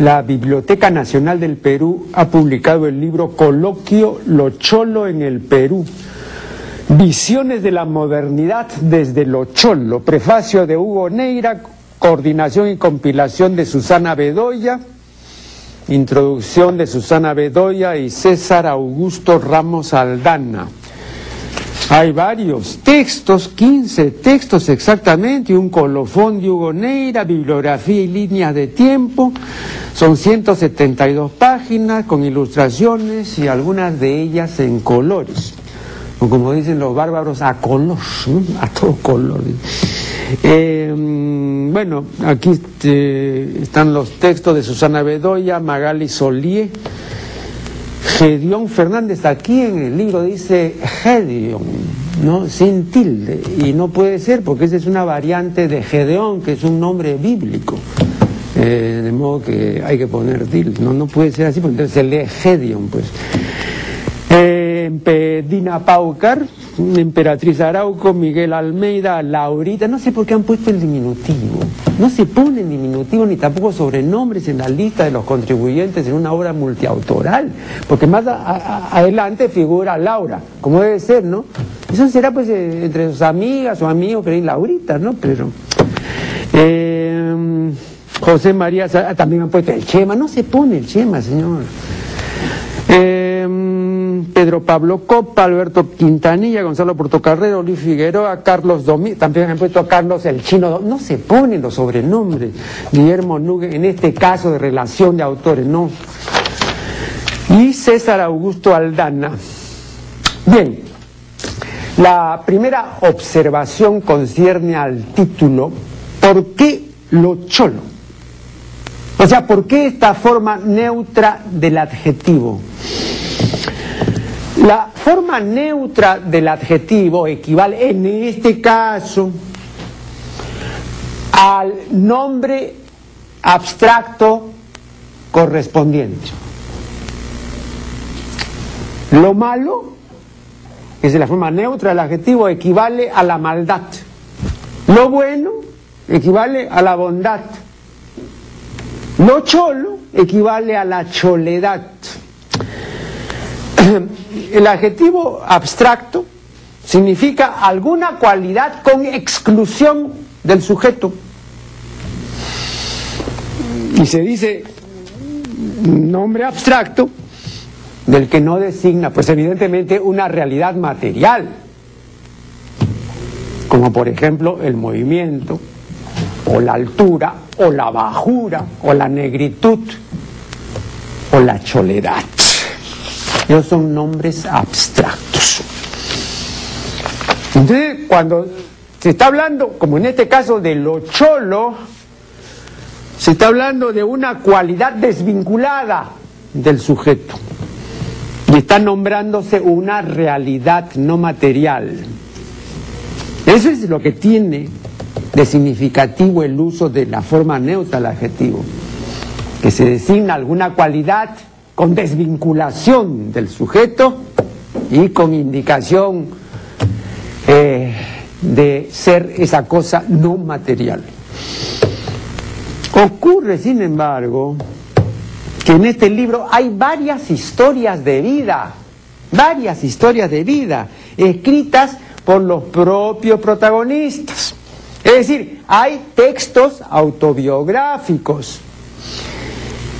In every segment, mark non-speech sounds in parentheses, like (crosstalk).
la Biblioteca Nacional del Perú ha publicado el libro Coloquio Lo Cholo en el Perú. Visiones de la modernidad desde lo cholo. Prefacio de Hugo Neira, coordinación y compilación de Susana Bedoya, introducción de Susana Bedoya y César Augusto Ramos Aldana. Hay varios textos, 15 textos exactamente, un colofón de Hugo Neira, bibliografía y líneas de tiempo. Son 172 páginas con ilustraciones y algunas de ellas en colores. O como dicen los bárbaros, a color, a todo color. Eh, bueno, aquí este, están los textos de Susana Bedoya, Magali Solié, Gedeón Fernández, aquí en el libro dice Gedeón, ¿no? sin tilde, y no puede ser porque esa es una variante de Gedeón, que es un nombre bíblico. Eh, de modo que hay que poner tilde, no, no puede ser así, porque entonces se lee Gedeón, pues. Eh, Dina Paucar, Emperatriz Arauco, Miguel Almeida, Laurita, no sé por qué han puesto el diminutivo. No se pone diminutivo ni tampoco sobrenombres en la lista de los contribuyentes en una obra multiautoral, porque más adelante figura Laura, como debe ser, ¿no? Eso será pues eh, entre sus amigas o amigos, pero Laurita, ¿no? Pero. Eh, José María, también han puesto el Chema, no se pone el Chema, señor. Eh, Pedro Pablo Copa, Alberto Quintanilla, Gonzalo Portocarrero, Luis Figueroa, Carlos Domínguez, también han puesto a Carlos el Chino, no se ponen los sobrenombres, Guillermo Nugue, en este caso de relación de autores, no. Y César Augusto Aldana. Bien, la primera observación concierne al título, ¿por qué lo cholo? O sea, ¿por qué esta forma neutra del adjetivo? La forma neutra del adjetivo equivale en este caso al nombre abstracto correspondiente. Lo malo, es la forma neutra del adjetivo, equivale a la maldad. Lo bueno equivale a la bondad. Lo cholo equivale a la choledad. (coughs) El adjetivo abstracto significa alguna cualidad con exclusión del sujeto. Y se dice nombre abstracto del que no designa, pues evidentemente, una realidad material, como por ejemplo el movimiento, o la altura, o la bajura, o la negritud, o la choledad. Esos son nombres abstractos. Entonces, cuando se está hablando, como en este caso, de lo cholo, se está hablando de una cualidad desvinculada del sujeto. Y está nombrándose una realidad no material. Eso es lo que tiene de significativo el uso de la forma neutra del adjetivo, que se designa alguna cualidad con desvinculación del sujeto y con indicación eh, de ser esa cosa no material. Ocurre, sin embargo, que en este libro hay varias historias de vida, varias historias de vida, escritas por los propios protagonistas. Es decir, hay textos autobiográficos.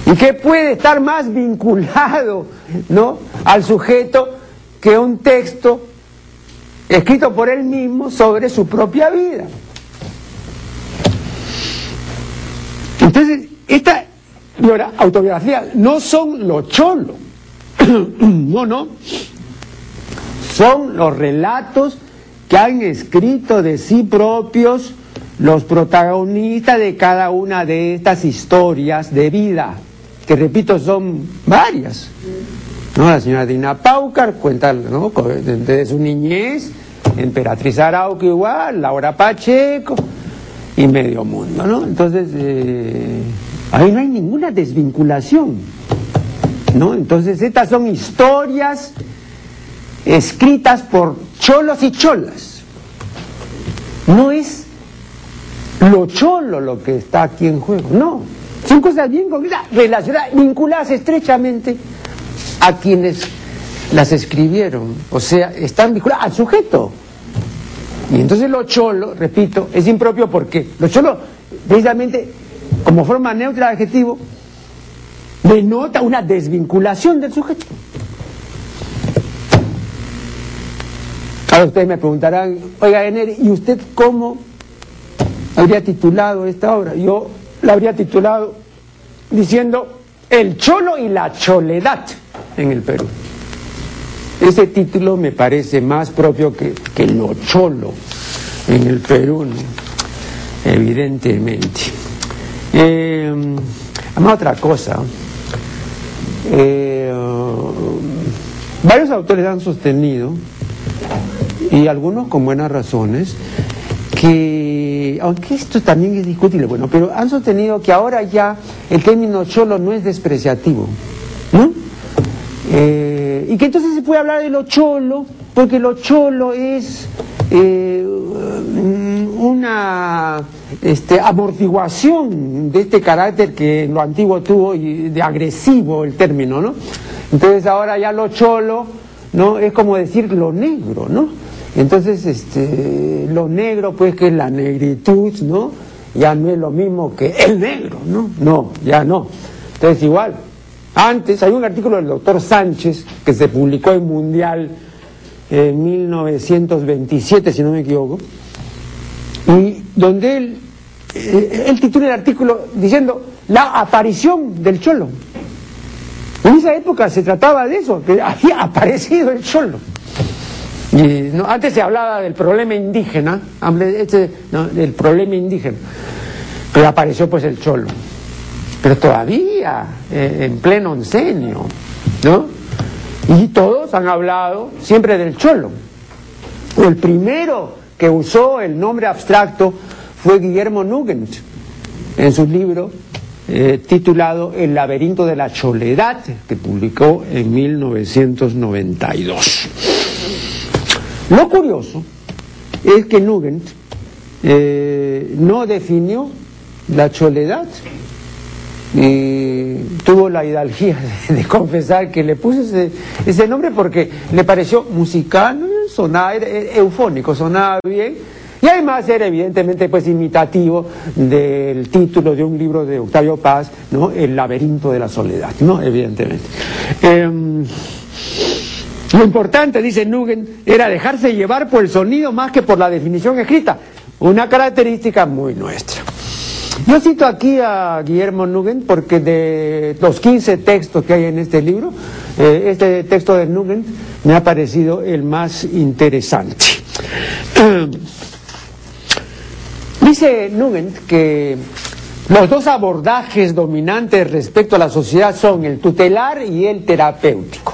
¿Y qué puede estar más vinculado ¿no? al sujeto que un texto escrito por él mismo sobre su propia vida? Entonces, esta autobiografía no son los cholos, (clears throat) no, no, son los relatos que han escrito de sí propios los protagonistas de cada una de estas historias de vida, que repito son varias. ¿no? La señora Dina Paucar cuenta ¿no? desde su niñez, Emperatriz Arauco igual, Laura Pacheco y Medio Mundo. ¿no? Entonces, eh, ahí no hay ninguna desvinculación. ¿no? Entonces, estas son historias escritas por cholos y cholas. No es lo cholo lo que está aquí en juego, no. Son cosas bien concretas, relacionadas, vinculadas estrechamente a quienes las escribieron. O sea, están vinculadas al sujeto. Y entonces lo cholo, repito, es impropio porque lo cholo, precisamente, como forma neutra de adjetivo, denota una desvinculación del sujeto. Ahora ustedes me preguntarán, oiga, Ener, ¿y usted cómo habría titulado esta obra? Yo la habría titulado diciendo El cholo y la choledad en el Perú. Ese título me parece más propio que, que lo cholo en el Perú, evidentemente. Eh, otra cosa. Eh, varios autores han sostenido, y algunos con buenas razones, que, aunque esto también es discutible, bueno, pero han sostenido que ahora ya el término cholo no es despreciativo, ¿no? Eh, y que entonces se puede hablar de lo cholo, porque lo cholo es eh, una este, amortiguación de este carácter que lo antiguo tuvo y de agresivo el término, ¿no? Entonces ahora ya lo cholo, ¿no? Es como decir lo negro, ¿no? Entonces, este, lo negro, pues que es la negritud, ¿no? Ya no es lo mismo que el negro, ¿no? No, ya no. Entonces igual, antes hay un artículo del doctor Sánchez que se publicó en Mundial en 1927, si no me equivoco, y donde él, eh, él titula el artículo diciendo la aparición del cholo. En esa época se trataba de eso, que había (laughs) aparecido el cholo. No, antes se hablaba del problema indígena, este, del problema indígena, pero apareció pues el cholo. Pero todavía, eh, en pleno oncenio, ¿no? Y todos han hablado siempre del cholo. El primero que usó el nombre abstracto fue Guillermo Nugent en su libro eh, titulado El laberinto de la choledad, que publicó en 1992. Lo curioso es que Nugent eh, no definió la choledad y tuvo la hidalguía de, confesar que le puse ese, nombre porque le pareció musical, sonaba eufónico, sonaba bien y además era evidentemente pues imitativo del título de un libro de Octavio Paz, ¿no? El laberinto de la soledad, ¿no? Evidentemente. Em, lo importante, dice Nugent, era dejarse llevar por el sonido más que por la definición escrita, una característica muy nuestra. Yo cito aquí a Guillermo Nugent porque de los 15 textos que hay en este libro, eh, este texto de Nugent me ha parecido el más interesante. (clears throat) Dice Nugent que los dos abordajes dominantes respecto a la sociedad son el tutelar y el terapéutico.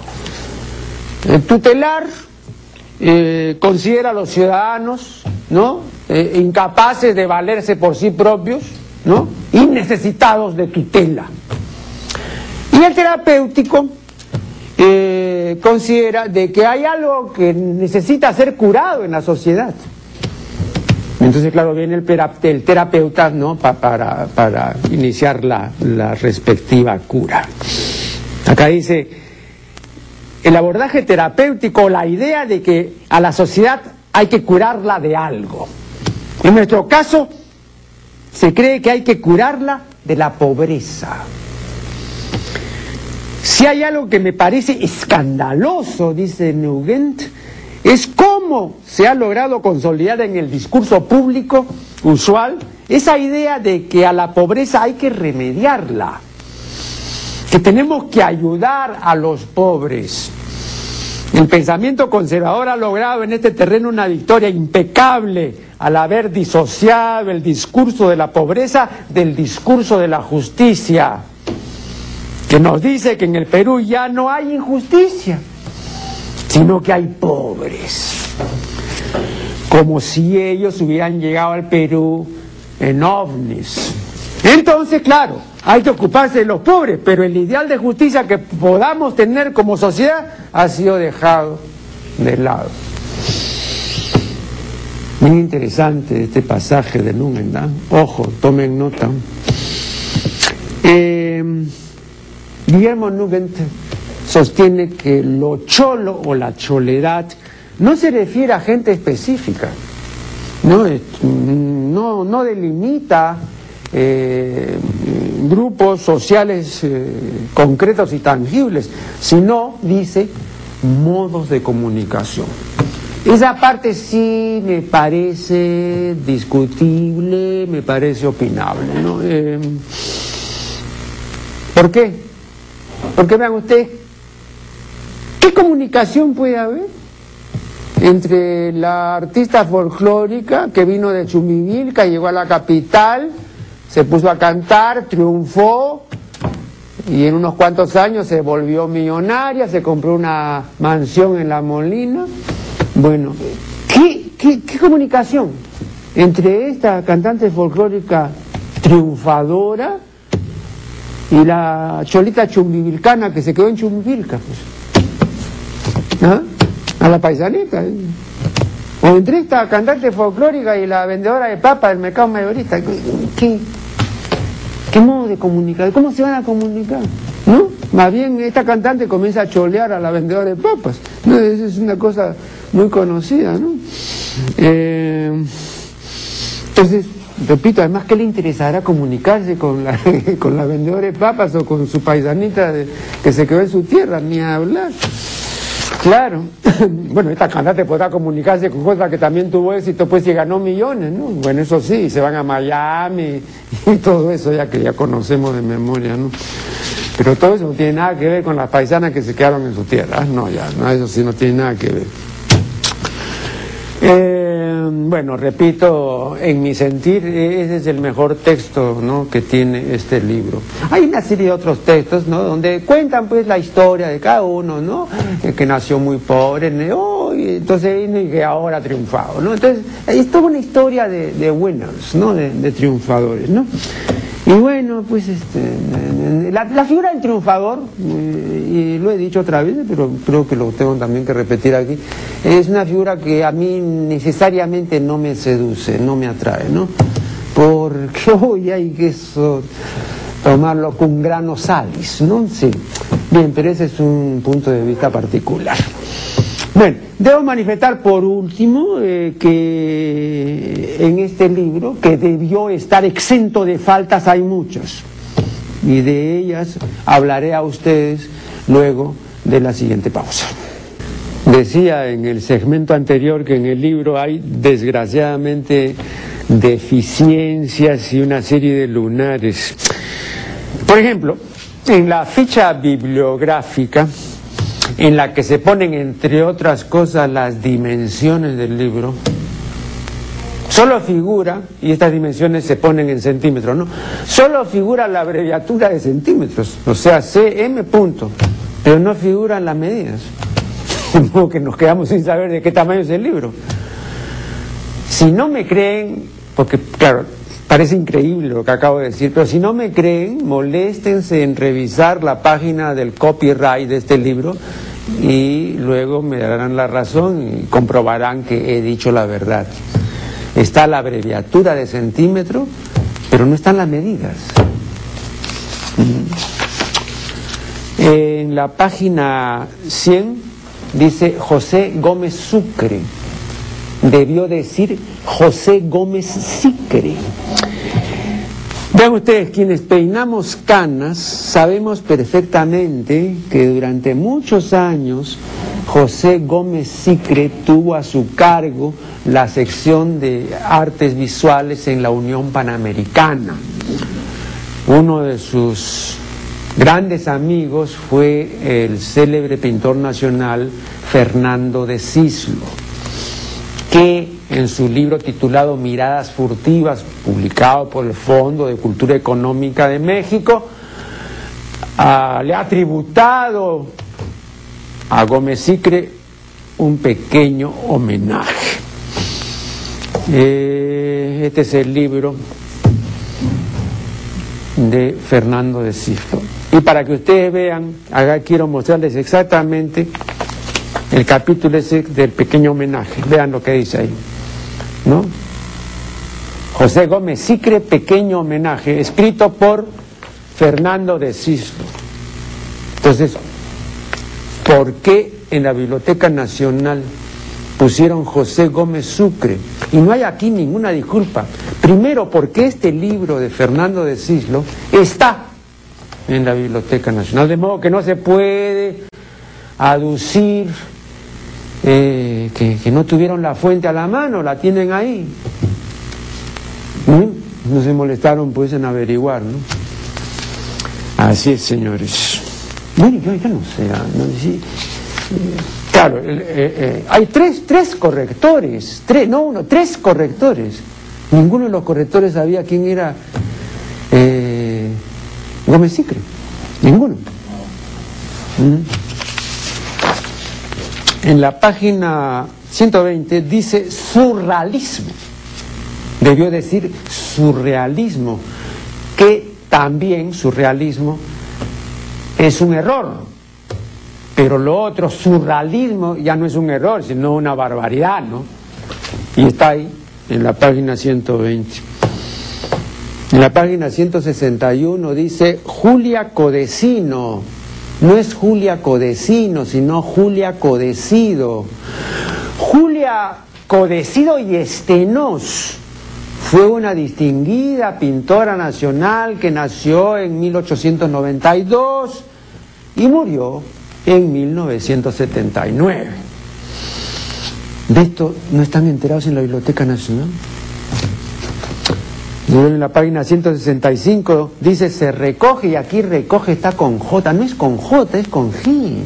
El tutelar eh, considera a los ciudadanos ¿no? Eh, incapaces de valerse por sí propios ¿no? y necesitados de tutela. Y el terapéutico eh, considera de que hay algo que necesita ser curado en la sociedad. Entonces, claro, viene el, el terapeuta ¿no? para, para iniciar la, la respectiva cura. Acá dice, el abordaje terapéutico, la idea de que a la sociedad hay que curarla de algo. En nuestro caso, se cree que hay que curarla de la pobreza. Si hay algo que me parece escandaloso, dice Nugent, es cómo se ha logrado consolidar en el discurso público usual esa idea de que a la pobreza hay que remediarla, que tenemos que ayudar a los pobres. El pensamiento conservador ha logrado en este terreno una victoria impecable al haber disociado el discurso de la pobreza del discurso de la justicia, que nos dice que en el Perú ya no hay injusticia, sino que hay pobres, como si ellos hubieran llegado al Perú en ovnis. Entonces, claro, hay que ocuparse de los pobres, pero el ideal de justicia que podamos tener como sociedad ha sido dejado de lado. Muy interesante este pasaje de Númenda. Ojo, tomen nota. Guillermo Nugent sostiene que lo cholo o la choledad no se refiere a gente específica, no, no, no delimita eh, grupos sociales eh, concretos y tangibles, sino, dice, modos de comunicación. Esa parte sí me parece discutible, me parece opinable. ¿no? Eh, ¿Por qué? Porque vean ustedes, ¿qué comunicación puede haber entre la artista folclórica que vino de Chumivilca, llegó a la capital, se puso a cantar, triunfó y en unos cuantos años se volvió millonaria, se compró una mansión en La Molina. Bueno, ¿qué, qué, comunicación entre esta cantante folclórica triunfadora y la cholita chumbivilcana que se quedó en Chumbivilca? Pues? ¿Ah? A la paisanita. ¿eh? O entre esta cantante folclórica y la vendedora de papas del mercado mayorista. ¿Qué, ¿Qué modo de comunicar? ¿Cómo se van a comunicar? ¿No? Más bien esta cantante comienza a cholear a la vendedora de papas. ¿no? Es una cosa muy conocida, ¿no? Eh, entonces, repito, además, ¿qué le interesará comunicarse con la, (laughs) con la vendedora de papas o con su paisanita que se quedó en su tierra? Ni hablar. Claro. (laughs) bueno, esta cantante podrá comunicarse con cosas que también tuvo éxito, pues y ganó millones, ¿no? Bueno, eso sí, se van a Miami y (laughs) todo eso ya que ya conocemos de memoria, ¿no? Pero todo eso no tiene nada que ver con las paisanas que se quedaron en su tierra, no, ya, no, eso sí no tiene nada que ver. Eh, bueno, repito, en mi sentir, ese es el mejor texto ¿no? que tiene este libro. Hay una serie de otros textos ¿no? donde cuentan pues la historia de cada uno, ¿no? que nació muy pobre, ¿no? y entonces y que ahora ha triunfado. ¿no? Entonces, es toda una historia de, winners, ¿no? de, de triunfadores. ¿no? Y bueno, pues este, la, figura del triunfador, eh, y lo he dicho otra vez, pero creo que lo tengo también que repetir aquí, es una figura que a mí necesariamente no me seduce, no me atrae, ¿no? Porque (laughs) hoy hay que eso, tomarlo con grano salis, ¿no? Sí. Bien, pero ese es un punto de vista particular. Bueno, debo manifestar por último eh, que en este libro, que debió estar exento de faltas, hay muchas. Y de ellas hablaré a ustedes luego de la siguiente pausa. Decía en el segmento anterior que en el libro hay desgraciadamente deficiencias y una serie de lunares. Por ejemplo, en la ficha bibliográfica, en la que se ponen, entre otras cosas, las dimensiones del libro, solo figura, y estas dimensiones se ponen en centímetros, ¿no? Solo figura la abreviatura de centímetros, o sea, cm punto, pero no figuran las medidas. (laughs) Como que nos quedamos sin saber de qué tamaño es el libro. Si no me creen, porque claro, Parece increíble lo que acabo de decir, pero si no me creen, moléstense en revisar la página del copyright de este libro y luego me darán la razón y comprobarán que he dicho la verdad. Está la abreviatura de centímetro, pero no están las medidas. En la página 100 dice José Gómez Sucre debió decir José Gómez Sicre. Vean ustedes, quienes peinamos canas, sabemos perfectamente que durante muchos años José Gómez Sicre tuvo a su cargo la sección de artes visuales en la Unión Panamericana. Uno de sus grandes amigos fue el célebre pintor nacional Fernando de Cislo que en su libro titulado Miradas Furtivas, publicado por el Fondo de Cultura Económica de México, ah, le ha tributado a Gómez Sicre un pequeño homenaje. Eh, este es el libro de Fernando de Cislo. Y para que ustedes vean, acá quiero mostrarles exactamente el capítulo ese del pequeño homenaje. Vean lo que dice ahí. ¿No? José Gómez Sicre, pequeño homenaje, escrito por Fernando de Cislo. Entonces, ¿por qué en la Biblioteca Nacional pusieron José Gómez Sucre? Y no hay aquí ninguna disculpa. Primero, porque este libro de Fernando de Cislo está en la Biblioteca Nacional, de modo que no se puede aducir eh, que, no tuvieron la fuente a la mano, la tienen ahí. ¿Mm? No se molestaron pues en averiguar, ¿no? Así es, señores. Bueno, yo, no sé, ah, claro, eh, eh, hay tres, tres correctores, tres, no uno, tres correctores. Ninguno de los correctores sabía quién era Gómez Sicre, ninguno. ¿Mm? En la página 120 dice surrealismo. Debió decir surrealismo, que también surrealismo es un error. Pero lo otro, surrealismo, ya no es un error, sino una barbaridad, ¿no? Y está ahí, en la página 120. En la página 161 dice Julia Codecino. No es Julia Codecino, sino Julia Codecido. Julia Codecido y Estenos fue una distinguida pintora nacional que nació en 1892 y murió en 1979. ¿De esto no están enterados en la Biblioteca Nacional? En la página 165 dice se recoge y aquí recoge está con J, no es con J, es con G.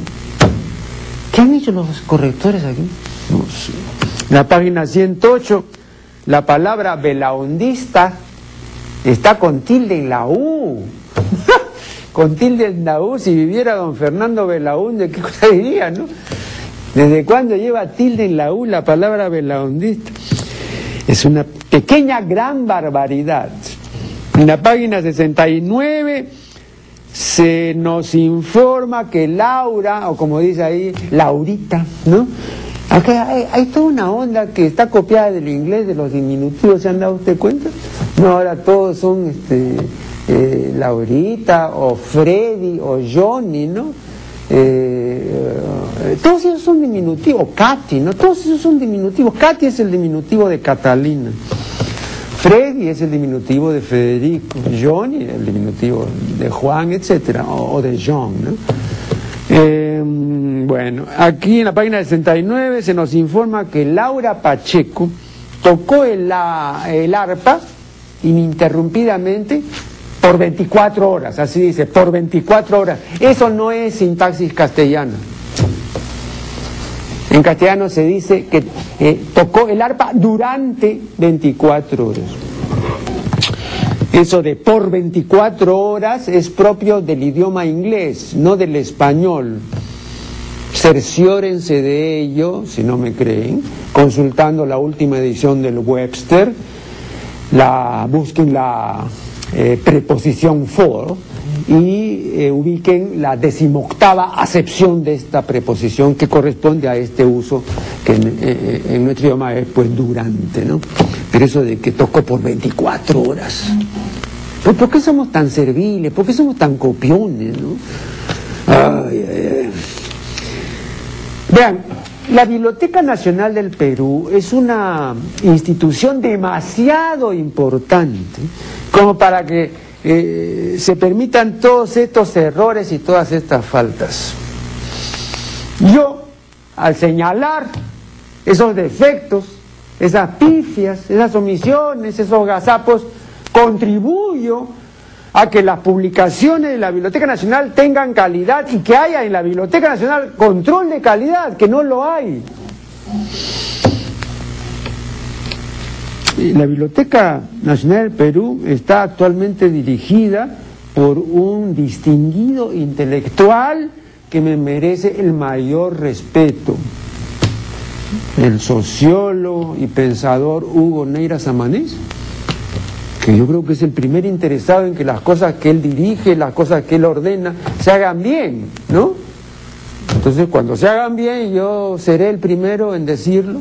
¿Qué han hecho los correctores aquí? No sé. En la página 108, la palabra belaundista está con tilde en la U. (laughs) con tilde en la U, si viviera don Fernando Belaunde, ¿qué cosa diría, no? ¿Desde cuándo lleva tilde en la U la palabra belaundista? Es una pequeña gran barbaridad. En la página 69 se nos informa que Laura, o como dice ahí, Laurita, ¿no? hay, toda una onda que está copiada del inglés, de los diminutivos, ¿se han dado usted cuenta? No, ahora todos son este, eh, Laurita, o Freddy, o Johnny, ¿no? Eh, eh, todos esos son diminutivos, Katy, ¿no? Todos esos son diminutivos. Katy es el diminutivo de Catalina. Freddy es el diminutivo de Federico. Johnny el diminutivo de Juan, etcétera, o, de John, ¿no? Eh, bueno, aquí en la página 69 se nos informa que Laura Pacheco tocó el arpa ininterrumpidamente por 24 horas, así dice, por 24 horas. Eso no es sintaxis castellana. En castellano se dice que eh, tocó el arpa durante 24 horas. Eso de por 24 horas es propio del idioma inglés, no del español. Cerciórense de ello, si no me creen, consultando la última edición del Webster, la, busquen la eh, preposición for y eh, ubiquen la decimoctava acepción de esta preposición que corresponde a este uso que en, eh, nuestro idioma es pues durante, ¿no? Pero eso de que tocó por 24 horas. ¿Por, ¿Por, qué somos tan serviles? ¿Por qué somos tan copiones, no? Vean, la Biblioteca Nacional del Perú es una institución demasiado importante como para que eh, se permitan todos estos errores y todas estas faltas. Yo, al señalar esos defectos, esas pifias, esas omisiones, esos gazapos, contribuyo a que las publicaciones de la Biblioteca Nacional tengan calidad y que haya en la Biblioteca Nacional control de calidad, que no lo hay. La Biblioteca Nacional del Perú está actualmente dirigida por un distinguido intelectual que me merece el mayor respeto, el sociólogo y pensador Hugo Neira Samanés, que yo creo que es el primer interesado en que las cosas que él dirige, las cosas que él ordena, se hagan bien, ¿no? Entonces, cuando se hagan bien, yo seré el primero en decirlo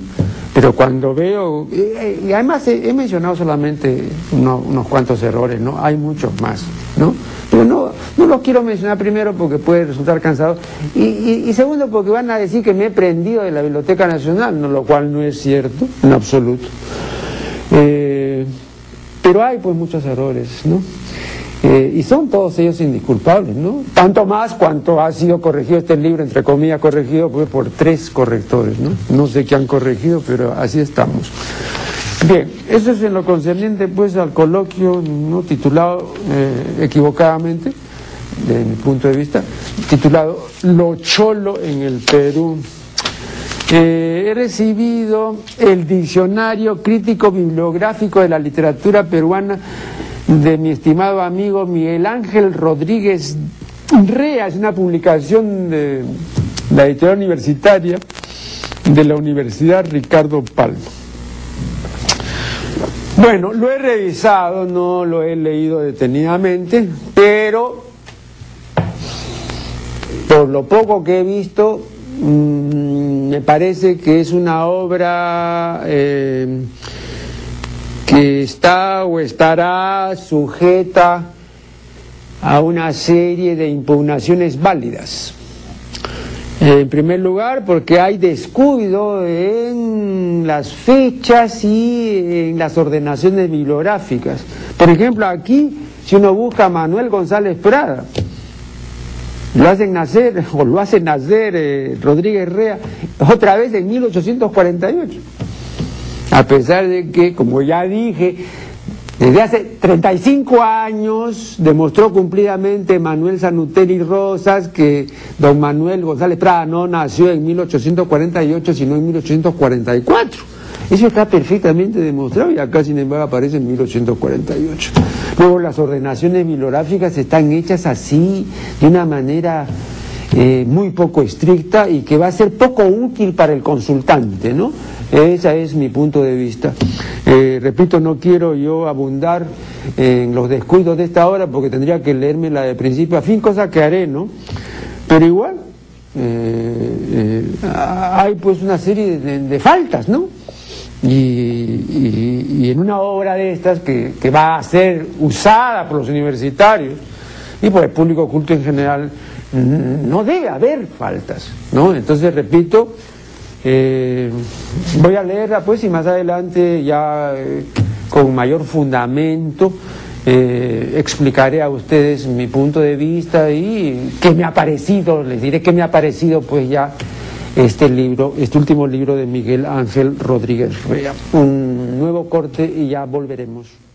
pero cuando veo, y además he, mencionado solamente unos cuantos errores, ¿no? Hay muchos más, ¿no? Pero no, No los quiero mencionar primero porque puede resultar cansado y, segundo porque van a decir que me he prendido de la Biblioteca Nacional, lo cual no es cierto en absoluto. Eh, pero hay pues muchos errores, ¿no? Eh, y son todos ellos indisculpables, ¿no? Tanto más cuanto ha sido corregido este libro, entre comillas, corregido pues, por tres correctores, ¿no? No sé qué han corregido, pero así estamos. Bien, eso es en lo concerniente pues al coloquio no titulado eh, equivocadamente, de mi punto de vista, titulado Lo Cholo en el Perú. Eh, he recibido el diccionario crítico bibliográfico de la literatura peruana de mi estimado amigo Miguel Ángel Rodríguez Rea, es una publicación de la editorial universitaria de la Universidad Ricardo Palma. Bueno, lo he revisado, no lo he leído detenidamente, pero por lo poco que he visto, mm, me parece que es una obra eh, que está o estará sujeta a una serie de impugnaciones válidas. En primer lugar, porque hay descuido en las fechas y en las ordenaciones bibliográficas. Por ejemplo, aquí, si uno busca a Manuel González Prada, lo hacen nacer, (laughs) o lo hacen nacer eh, Rodríguez Rea, otra vez en 1848. A pesar de que, como ya dije, desde hace 35 años demostró cumplidamente Manuel Sanutelli Rosas que don Manuel González Prada no nació en 1848, sino en 1844. Eso está perfectamente demostrado y acá, sin embargo, aparece en 1848. Luego, las ordenaciones bibliográficas están hechas así, de una manera eh, muy poco estricta y que va a ser poco útil para el consultante, ¿no? Ese es mi punto de vista. Eh, repito, no quiero yo abundar en los descuidos de esta obra porque tendría que leerme la de principio a fin, cosa que haré, ¿no? Pero igual, eh, eh, hay pues una serie de, faltas, ¿no? Y, en una obra de estas que, que va a ser usada por los universitarios y por el público oculto en general, no debe haber faltas, ¿no? Entonces, repito, eh, voy a leerla pues y más adelante ya eh, con mayor fundamento eh, explicaré a ustedes mi punto de vista y qué me ha parecido, les diré qué me ha parecido pues ya este libro, este último libro de Miguel Ángel Rodríguez. Un nuevo corte y ya volveremos.